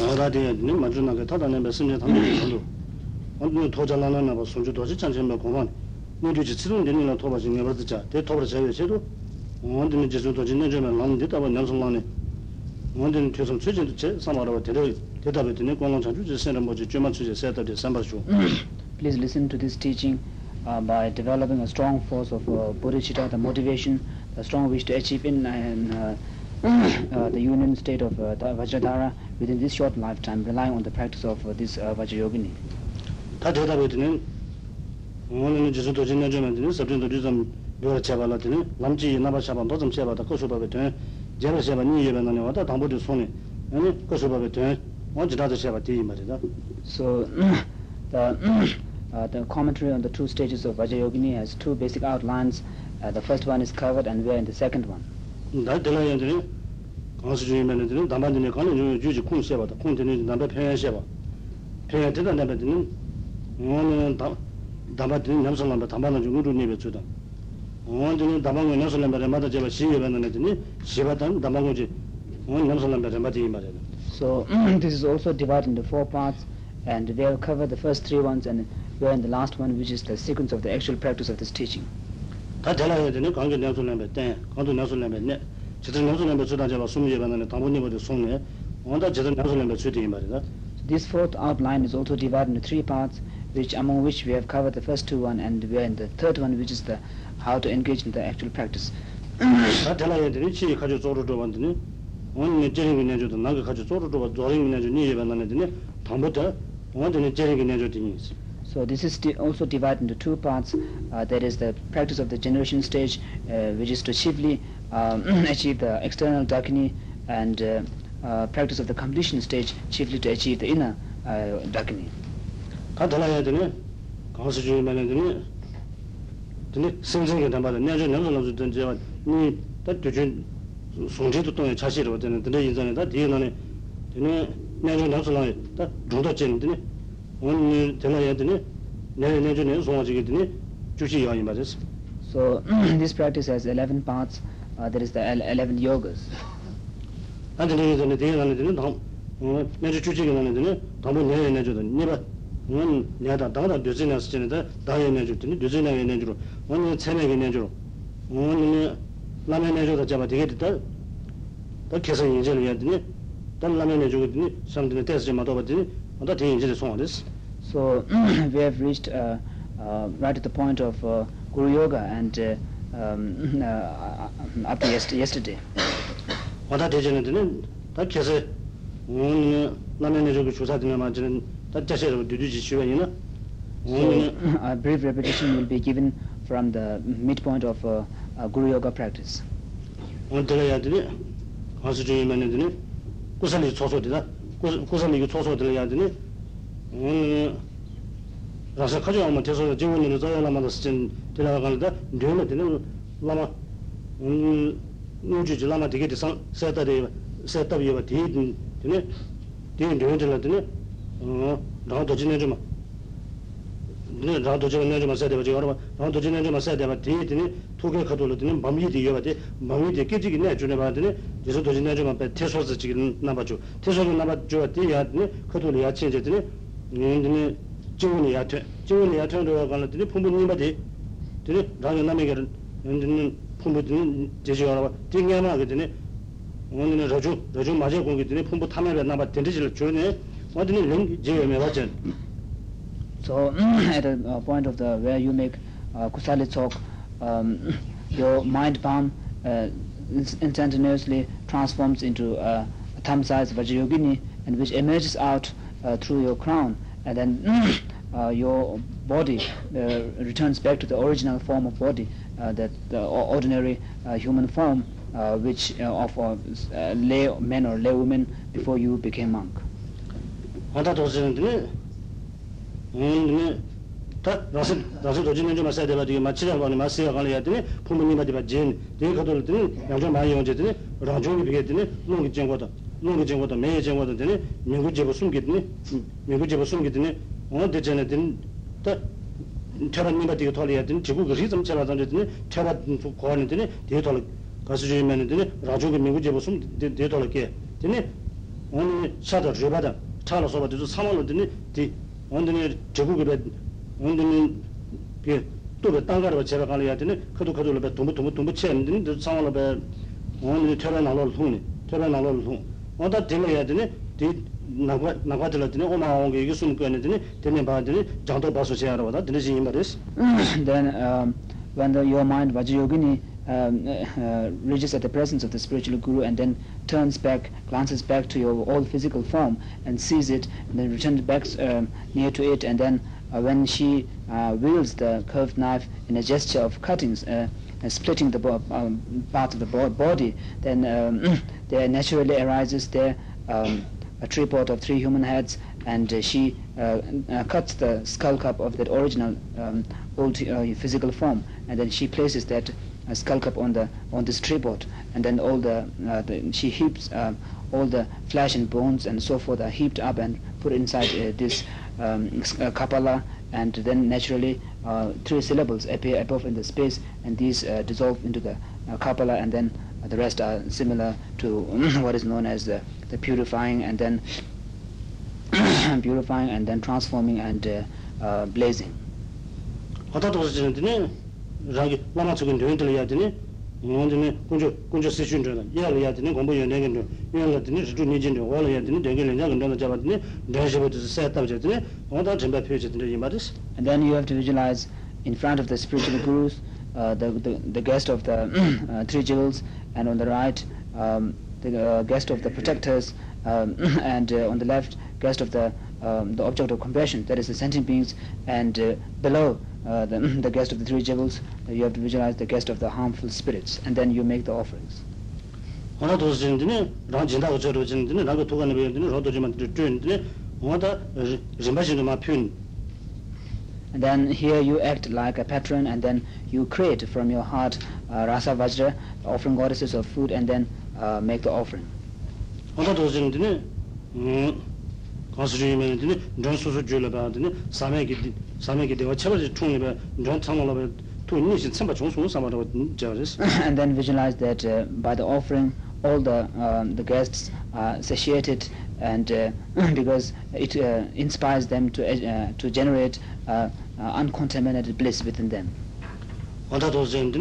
아라디에 맞주나게 타다네 메신저 담는 걸로 언니 도전하는 거 손주 도시 전체면 공원 너지 지금 되는 토바 좀 해봐도 대 토바 제외 제도 언니 지금 도전에 좀 남는데 또 남성만에 언니 최선 최진도 제 사마로 대대 대답에 되는 공원 전주 지세는 뭐지 좀 맞추지 세다데 삼바주 please listen to this teaching uh, by developing a strong force of uh, bodhicitta the motivation the strong wish to achieve in and uh, Uh, the union state of uh, Vajradhara within this short lifetime, relying on the practice of uh, this uh, Vajrayogini? Tō. So, the, uh, the commentary on the two stages of Vajrayogini has two basic outlines. Uh, the first one is covered and we are in the second one. 나 들어야 되는 가수 중에는 되는 담반진에 가는 요 주지 콩 샤바다 콩 되는 남배 평야 샤바 평야 되다 남배 되는 오늘 담 담반진 남성 남배 담반은 좀 우르 니베 주다 오늘 담반은 남성 남배 마다 제가 시에 받는 애들이 시바단 담반고지 오늘 남성 남배 마다 이 말이야 so this is also divided into four parts and we have covered the first three ones and we are in the last one which is the sequence of the actual practice of this teaching 다 잘해야 되는 관계 남성 남배 때 관계 남성 남배 네 this fourth outline is also divided into three parts, which among which we have covered the first two one and we are in the third one, which is the how to engage in the actual practice. So this is also divided into two parts. Uh, there is the practice of the generation stage, uh, which is to chiefly um, achieve the external dakini and uh, uh, practice of the completion stage chiefly to achieve the inner uh, dakini so this practice has 11 parts. Uh, there is the 11 yogas. 안데 내가 전에 뒤에는 되네. 다 어, 내가 주지게 나는 되네. 담보 내가 내줘도 네가 원 내가 당다 되지나서 전에다 다에 내줬더니 되지나에 내주로 오늘 체내게 내주로 오늘 라면 내줘도 잡아 되게 됐다 더 계속 인제를 해야 되니 단 라면 내주거든요 상대는 대서 좀 받아봤더니 나 대인 인제를 송하됐어 So we have reached uh, uh, right at the point of uh, Guru Yoga and uh, um, uh, up yesterday. yesterday. wada dejene dine da kese un namene jogu chusa dine ma jine da jashe ro dudu ji chuwe yina So, a brief repetition will be given from the midpoint of uh, uh, Guru Yoga practice. on dele ya dine hasu ju mene dine kusali choso dida kusali ki choso dile ya dine un rasa kajo ama teso jiwo nino zaya lama da sijin 들어야 되니 오늘 라서 가져오면 돼서 지원을 저야 라마도 쓰진 들어가는데 뇌는 되는 라마 오늘 우주지 라마 되게 돼서 세다리 세다비가 되는 되네 되는 뇌는 되네 어 나도 지내 좀 네, 나도 지금 내좀 써야 돼. 지금 나도 지금 내좀 써야 돼. 뒤에 토게 가도록 되는 맘이 뒤에 돼. 맘이 뒤에 깨지긴 내 주네 봐더니 그래서 도지 내좀 앞에 태소서 지금 나봐줘. 태소서 나봐줘. 뒤에 네 그도리 야치 이제 되네. 네 지원이 야트. 지원이 야트로 가는데 풍부님 바디. 되네. 나가 남에게 는 풍부든 제지하라. 띵냐나 하거든요. 오늘은 저주 저주 맞아 공기 되네. 풍부 탐에 나봐 된지를 주네. 완전히 랭 제외면 맞잖아. So at a uh, point of the where you make uh, kusali talk, um, your mind palm uh, ins- instantaneously transforms into uh, a thumb-sized vajrayogini, and which emerges out uh, through your crown, and then uh, your body uh, returns back to the original form of body, uh, that the ordinary uh, human form which of a lay men or lay women before you became monk. hāntā 다 농기 정거다 매일 정거다 되니 민구 제보 숨기더니 민구 제보 숨기더니 어 대전에 된 다, 태반님한테 되게 털어야 되니 지구 그리 좀 제가 던졌더니 태반 고하는더니 되게 털 가수 주면은 되니 라종이 민구 제보 숨 되게 털게 되니 언니 차다 줘봐다 차로 서봐 저 사망을 디 언니 저국에 언니 그 또그 땅가로 제가 가려야 되네 그도 그도로 배 돈부 돈부 돈부 채는데 저 상황을 배 언니 퇴라 나로 통네 퇴라 나로 통 어다 되려야 되네 디 나가 나가 들었더니 오마 온게 이게 숨 꺼내더니 되네 봐더니 장도 봐서 제하러 와다 되지 이 말이스 then um, when the, your mind vajrayogini um, uh, reaches at the presence of the spiritual guru and then turns back glances back to your old physical form and sees it and then returns back um, near to it and then uh, when she uh, wields the curved knife in a gesture of cutting uh, and splitting the bo- um, part of the bo- body then um, there naturally arises there um, a tripod of three human heads and uh, she uh, uh, cuts the skull cup of that original um, old uh, physical form and then she places that uh, skull cup on the on this tripod and then all the, the she heaps all the flesh and bones and so forth are heaped up and put inside this um, kapala and then naturally three syllables appear above in the space and these dissolve into the kapala and then the rest are similar to what is known as the, the purifying and then purifying and then transforming and uh, uh, blazing. 어다 도서지는데 자기 라마 쪽은 되는들 되니 원전에 군주 군주 세준들 야를 해야 되니 공부 연행은 좀 연을 되니 주주 니진들 원을 해야 되니 되게 내가 근데 잡았더니 내셔부터 세다 되니 어다 전부 표시되는 이 말이스 And then you have to visualize in front of the spiritual gurus, uh, the, the, the guest of the uh, three jewels, and on the right, um, the uh, guest of the protectors, um, and uh, on the left, guest of the, um, the object of compassion, that is the sentient beings, and uh, below uh, the, the guest of the three jewels, uh, you have to visualize the guest of the harmful spirits, and then you make the offerings. 어나 도서지는데 랑 진다고 저러지는데 나가 도가는 배우는데 로도지만 뜨는데 어다 림바지는 마 표현 And then here you act like a patron, and then you create from your heart uh, rasa vajra, offering goddesses of food, and then uh, make the offering. Dozin susu ki, ki dewa zi chungi ba, tu ni chung sungu. And then visualize that uh, by the offering, all the, um, the guests are satiated and uh, because it uh, inspires them to, uh, to generate uh, uh, uncontaminated bliss within them. Dozin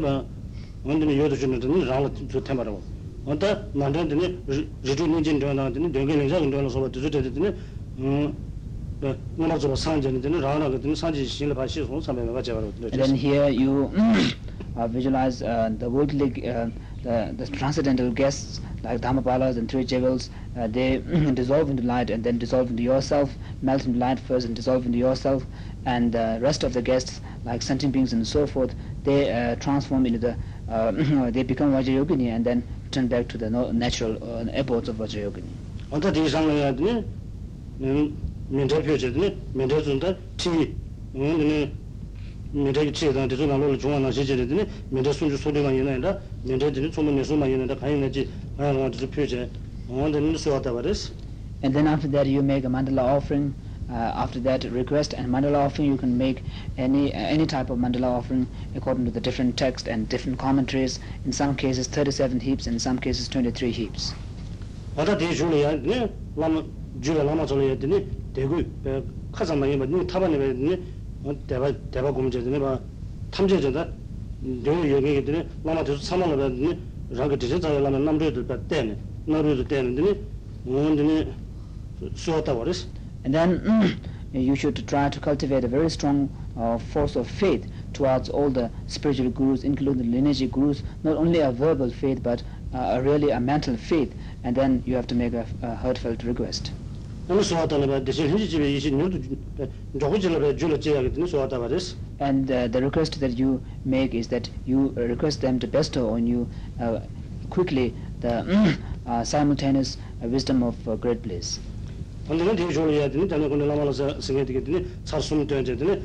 ba, 종수 연종수 되니 봐 언더니 요도 주는데 라로 저 테마라고 어다 만드니 리주 ninjin 되나더니 되게 내가 근데 서버 드드드니 음 네, 뭐라 저 상전이더니 라나 그더니 상지 신을 봐시 송 삼배가 제가로 And then here you uh, visualize uh, the worldly, uh, the, the transcendental guests like Dhammapalas and three jewels. Uh, they dissolve into light and then dissolve into yourself, melt into light first and dissolve into yourself. And the rest of the guests, like sentient beings and so forth, they uh, transform into the, uh, uh, they become Vajrayogini and then turn back to the natural uh, abode of Vajrayogini. Na ma ma and then after that you make a mandala offering uh, after that, request and mandala offering, you can make any any type of mandala offering according to the different text and different commentaries. In some cases, 37 heaps, in some cases, 23 heaps. wata dee These? ya ne lama jula lama zolo ya dine degu khasa ma yinba ne taba niba dine deba deba gomja dine ba tamche janda degu yoge dine lama desu sama laba dine rangi desu zaya lama namru yudu ba dene namru yudu dene dine ngon dine suwa tawa resi and then you should try to cultivate a very strong uh, force of faith towards all the spiritual gurus, including the lineage gurus, not only a verbal faith, but uh, really a mental faith. And then you have to make a, a heartfelt request. And uh, the request that you make is that you request them to bestow on you uh, quickly the uh, simultaneous uh, wisdom of great bliss. 근데는 되게 졸이야 되니 다음에 근데 라마라서 생각이 되겠더니 차숨 되는데더니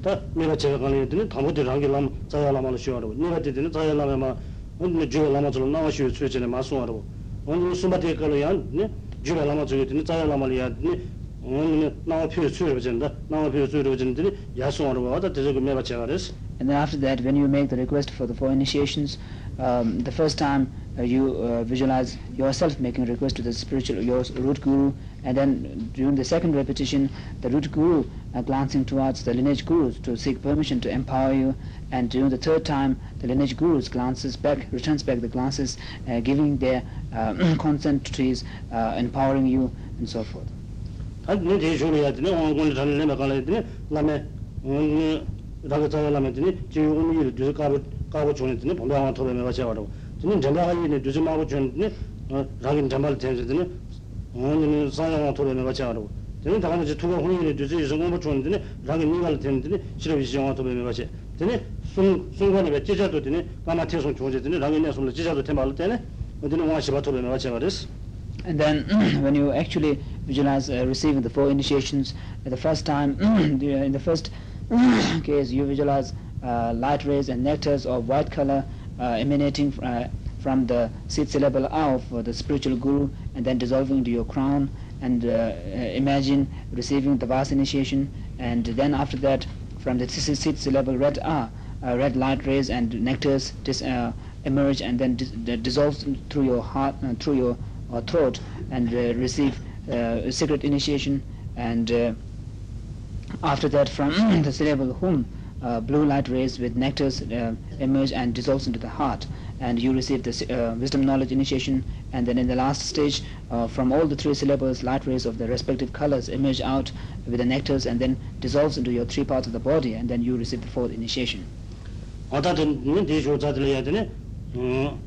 어다 내가 제가 가는 애들은 다모들 한게 람 자야 라마를 쉬어라고 내가 되더니 자야 라마마 근데 주가 라마 좀 나와 쉬어 추전에 마송하라고 오늘 수마대 걸어야 네 주가 라마 저기더니 자야 라마를 해야 되니 오늘 나와 필요 추려 된다 나와 필요 추려 된더니 야송하라고 하다 대저 그 매바 제가 그랬어 And then after that, when you make the request for the four initiations, um, the first time uh, Uh, you uh, visualize yourself making request to the spiritual your root guru and then during the second repetition the root guru uh, glancing towards the lineage gurus to seek permission to empower you and during the third time the lineage gurus glances back returns back the glances uh, giving their uh, consent to his uh, empowering you and so forth. adne de jori adne on gon tan ne ka le de la me on ra ga ta la me de jamba hali ne ne jamba ne ne ne ne ne tene ne And then when you actually visualize uh, receiving the four initiations uh, the first time, in the first case you visualize uh, light rays and nectars of white color emanating uh, from the seed syllable of uh, the spiritual guru and then dissolving into your crown and uh, uh, imagine receiving the vase initiation and then after that from the seed syllable red ah uh, red light rays and nectars dis, uh, emerge and then dis- dissolve through your heart uh, through your throat and uh, receive uh, secret initiation and uh, after that from the syllable hum uh, blue light rays with nectars uh, emerge and dissolves into the heart and you receive the uh, wisdom knowledge initiation and then in the last stage uh, from all the three syllables light rays of the respective colors emerge out with the nectars and then dissolves into your three parts of the body and then you receive the fourth initiation. 어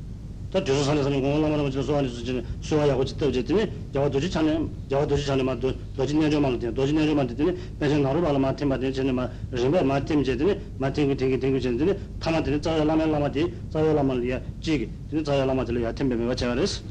다든 대조 자들이야 되네 어 다 조선산에서는 공원나만 저 소환이 수진 수화하고 짓다 어쨌더니 저와 도지 차네 저와 도지 차네만 도 도지 내줘만 돼 도지 내줘만 되더니 배선 나로 발마 마템 받는 전에 마 리메 마템 제더니 마템 되게 되게 전더니 타마들이 자야라면 라마디 자야라만이야 지기 되니 자야라마들이 야 템베메 와차레스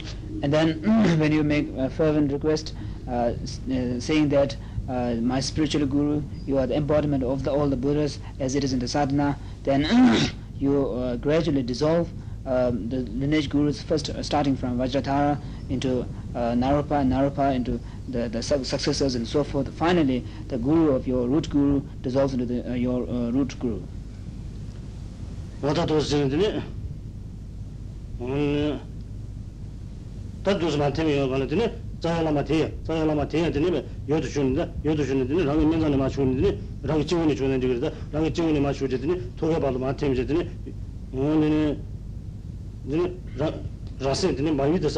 and then when you make a fervent request uh, s- uh, saying that uh, my spiritual guru you are the embodiment of the, all the buddhas as it is in the sadhana then you uh, gradually dissolve um, the lineage gurus first uh, starting from Vajradhara into uh, Naropa and Naropa into the, the successors and so forth. Finally, the guru of your root guru dissolves into the, uh, your uh, root guru. Vata māyū yā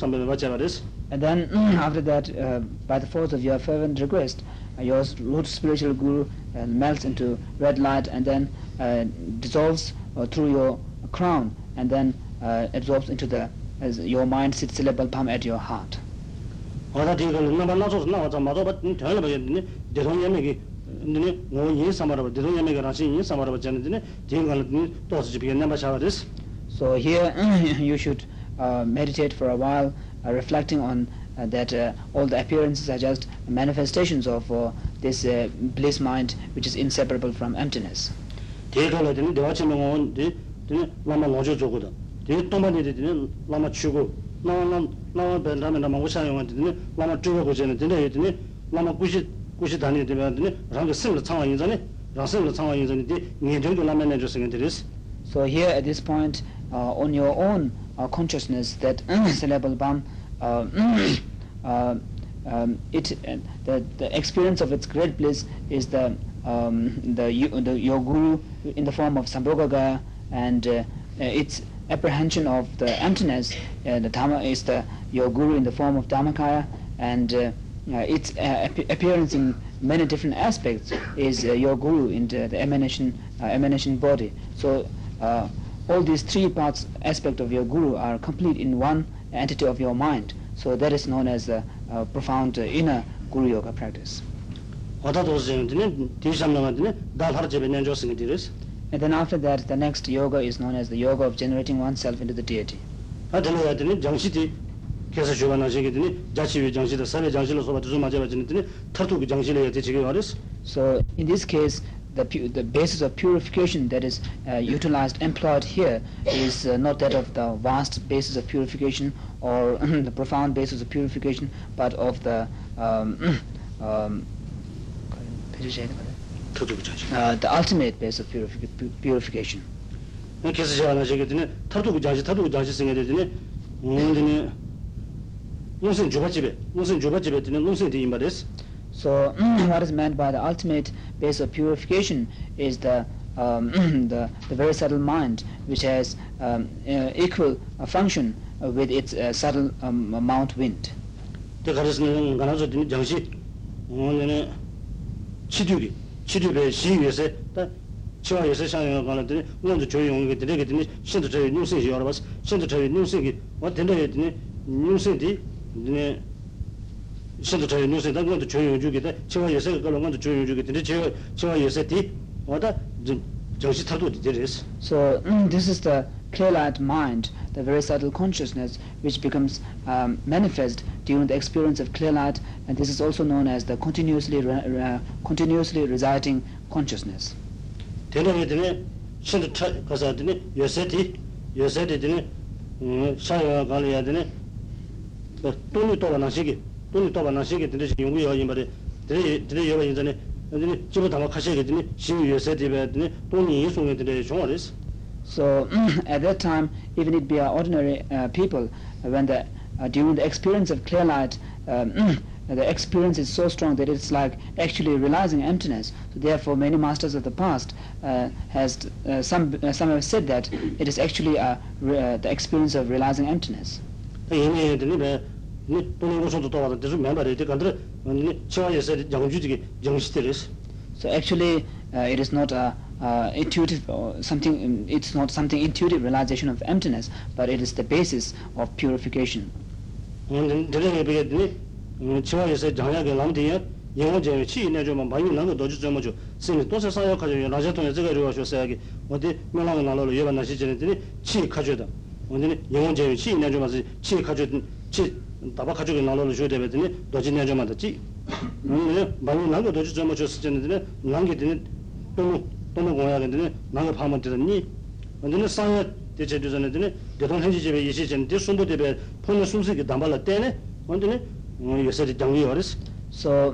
sāmbē And then after that, uh, by the force of your fervent request, your root spiritual guru uh, melts into red light and then uh, dissolves uh, through your crown and then uh, absorbs into the as your mind sits syllable bam at your heart. 어다 뒤를 나만 나서 나와서 맞아 봤 되는 거였네 대통령에게 근데 뭐 인사마라 대통령에게 라시 인사마라 봤는데 뒤가는 또 집에 남아 샤워です So here you should uh, meditate for a while, uh, reflecting on uh, that uh, all the appearances are just manifestations of uh, this uh, bliss mind which is inseparable from emptiness. 대가를 되는 내가 지금 온데 되는 라마 노조 조거든 대 동반이 되는 라마 추고 나나 나와 벤다면 라마 오샤용한테 되는 라마 쪼고 보자는 되는 되는 라마 구시 kushi dhani dhiba dhini rāngi simla tsāngwa yinzani rāngi simla tsāngwa yinzani di ngenchongi lama nandyo singa dhiris So here at this point uh, on your own uh, consciousness that syllable bam uh, uh, um, it uh, the, the experience of its great bliss is the um, the, you, the your guru in the form of sambhogagaya and uh, its apprehension of the emptiness uh, the dhamma is the your guru in the form of dhammakaya and uh, uh, its uh, appearance in many different aspects is uh, your guru in the, the emanation uh, emanation body. So uh, all these three parts aspect of your guru are complete in one entity of your mind. So that is known as the profound inner guru yoga practice. And then after that the next yoga is known as the yoga of generating oneself into the deity. 아 들어야 되는 정시디 계속 주관하시게 되니 자치위 정시도 사회 정시로 소바 좀 맞아 버지는 되니 터투기 정시를 해야 되지 말았어 So in this case, the pu- the basis of purification that is uh, utilized, employed here is uh, not that of the vast basis of purification or the profound basis of purification, but of the um, um, 터두고 자지 uh, the ultimate base of purific- pu- purification. 그래서 제가 하나씩 되네 터두고 자지 터두고 자지 생겨 되네 오늘은 nonsen juba chibe nonsen juba chibe tene nonsen de imba des. So what is meant by the ultimate base of purification is the um the the very subtle mind which has um uh, equal uh, function uh, with its uh, subtle um, amount wind. De garis ne gana zo de jangshi ne ne chidugi chidugi shi yese ta chiwa yese shang yo gana de ngon de joyong ge de ge de shin de joyong nyu se yo ra bas shin de joyong nyu se ge wa de de nyu se di 도 저희 뉴스에 열어봤어 신도 저희 뉴스에 와 된다게 되니 뉴스에 네 신도 저희 뉴스에 다 먼저 조용히 주게 돼 치와에서 그걸 먼저 조용히 주게 되니 제가 치와에서 뒤 와다 정시 타도 되겠어 So, this is the clear-light mind, the very subtle consciousness, which becomes um, manifest during the experience of clear light, and this is also known as the continuously re- re- continuously residing consciousness. 되는 되네 신도 차 가서 되네 요새디 요새디 되네 음 사야 가려야 되네 그 돈이 또 나시기 돈이 또 나시기 되네 연구 요인 말에 되네 되네 요인 전에 되네 집에 담아 가셔야 되네 신 요새디 되네 돈이 이송에 되네 종아리스 So at that time, even it be our ordinary uh, people, uh, when the uh, during the experience of clear light, um, the experience is so strong that it's like actually realizing emptiness. So therefore, many masters of the past uh, has uh, some uh, some have said that it is actually uh, re- uh, the experience of realizing emptiness. 얘네 되네 배 네, 돈이 무슨도 또 와도 되서 멤버들 돼 간들 아니 치와 요새 정주지기 정시들스 So actually, uh, it is not a uh, intuitive or something. um, It's not something intuitive realization of emptiness, but it is the basis of purification. 음 되게 되게 되네 음 치와 요새 장약에 남대야 영어 제외 치 내주면 많이 나도 도주 좀 줘. 선생님 또 세상에 가지고 라자 통해 제가 이거 하셨어야기. 어디 명랑을 나로 예반 나시 전에더니 치 가져다. 언제니 영어 제외 치 내주면서 치 가져 치 다바 가지고 나로 줘야 되더니 도지 내주면 됐지. 음 많이 나도 도주 좀 줬을 전에더니 남게 되는 또 또는 공약인데 나가 파면 되더니 언제는 상에 대체 되전에더니 대동 현지 집에 이시 전에 손도 대배 폰의 숨색이 담발라 때네. 언제니 요새 장이 어렸어. So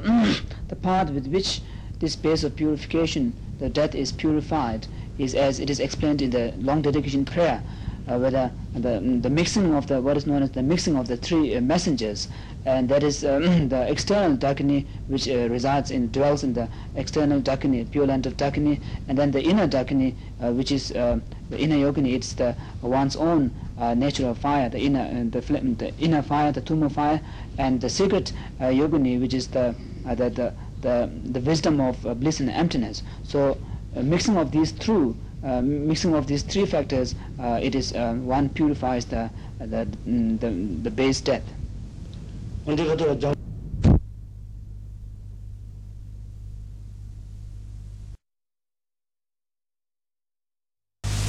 the path with which this base of purification, the death is purified, is as it is explained in the long dedication prayer, uh, where the, the, the mixing of the what is known as the mixing of the three uh, messengers, and that is um, the external dakini which uh, resides in dwells in the external dakini, pure land of dakini, and then the inner dakini uh, which is uh, the inner yogini. It's the one's own nature of fire, the inner uh, the, the inner fire, the tuma fire, and the secret yogini, which is the the, the the the wisdom of bliss and emptiness. So mixing of these uh, um, mixing of these three factors, uh, it is um, one purifies the the the, the base death.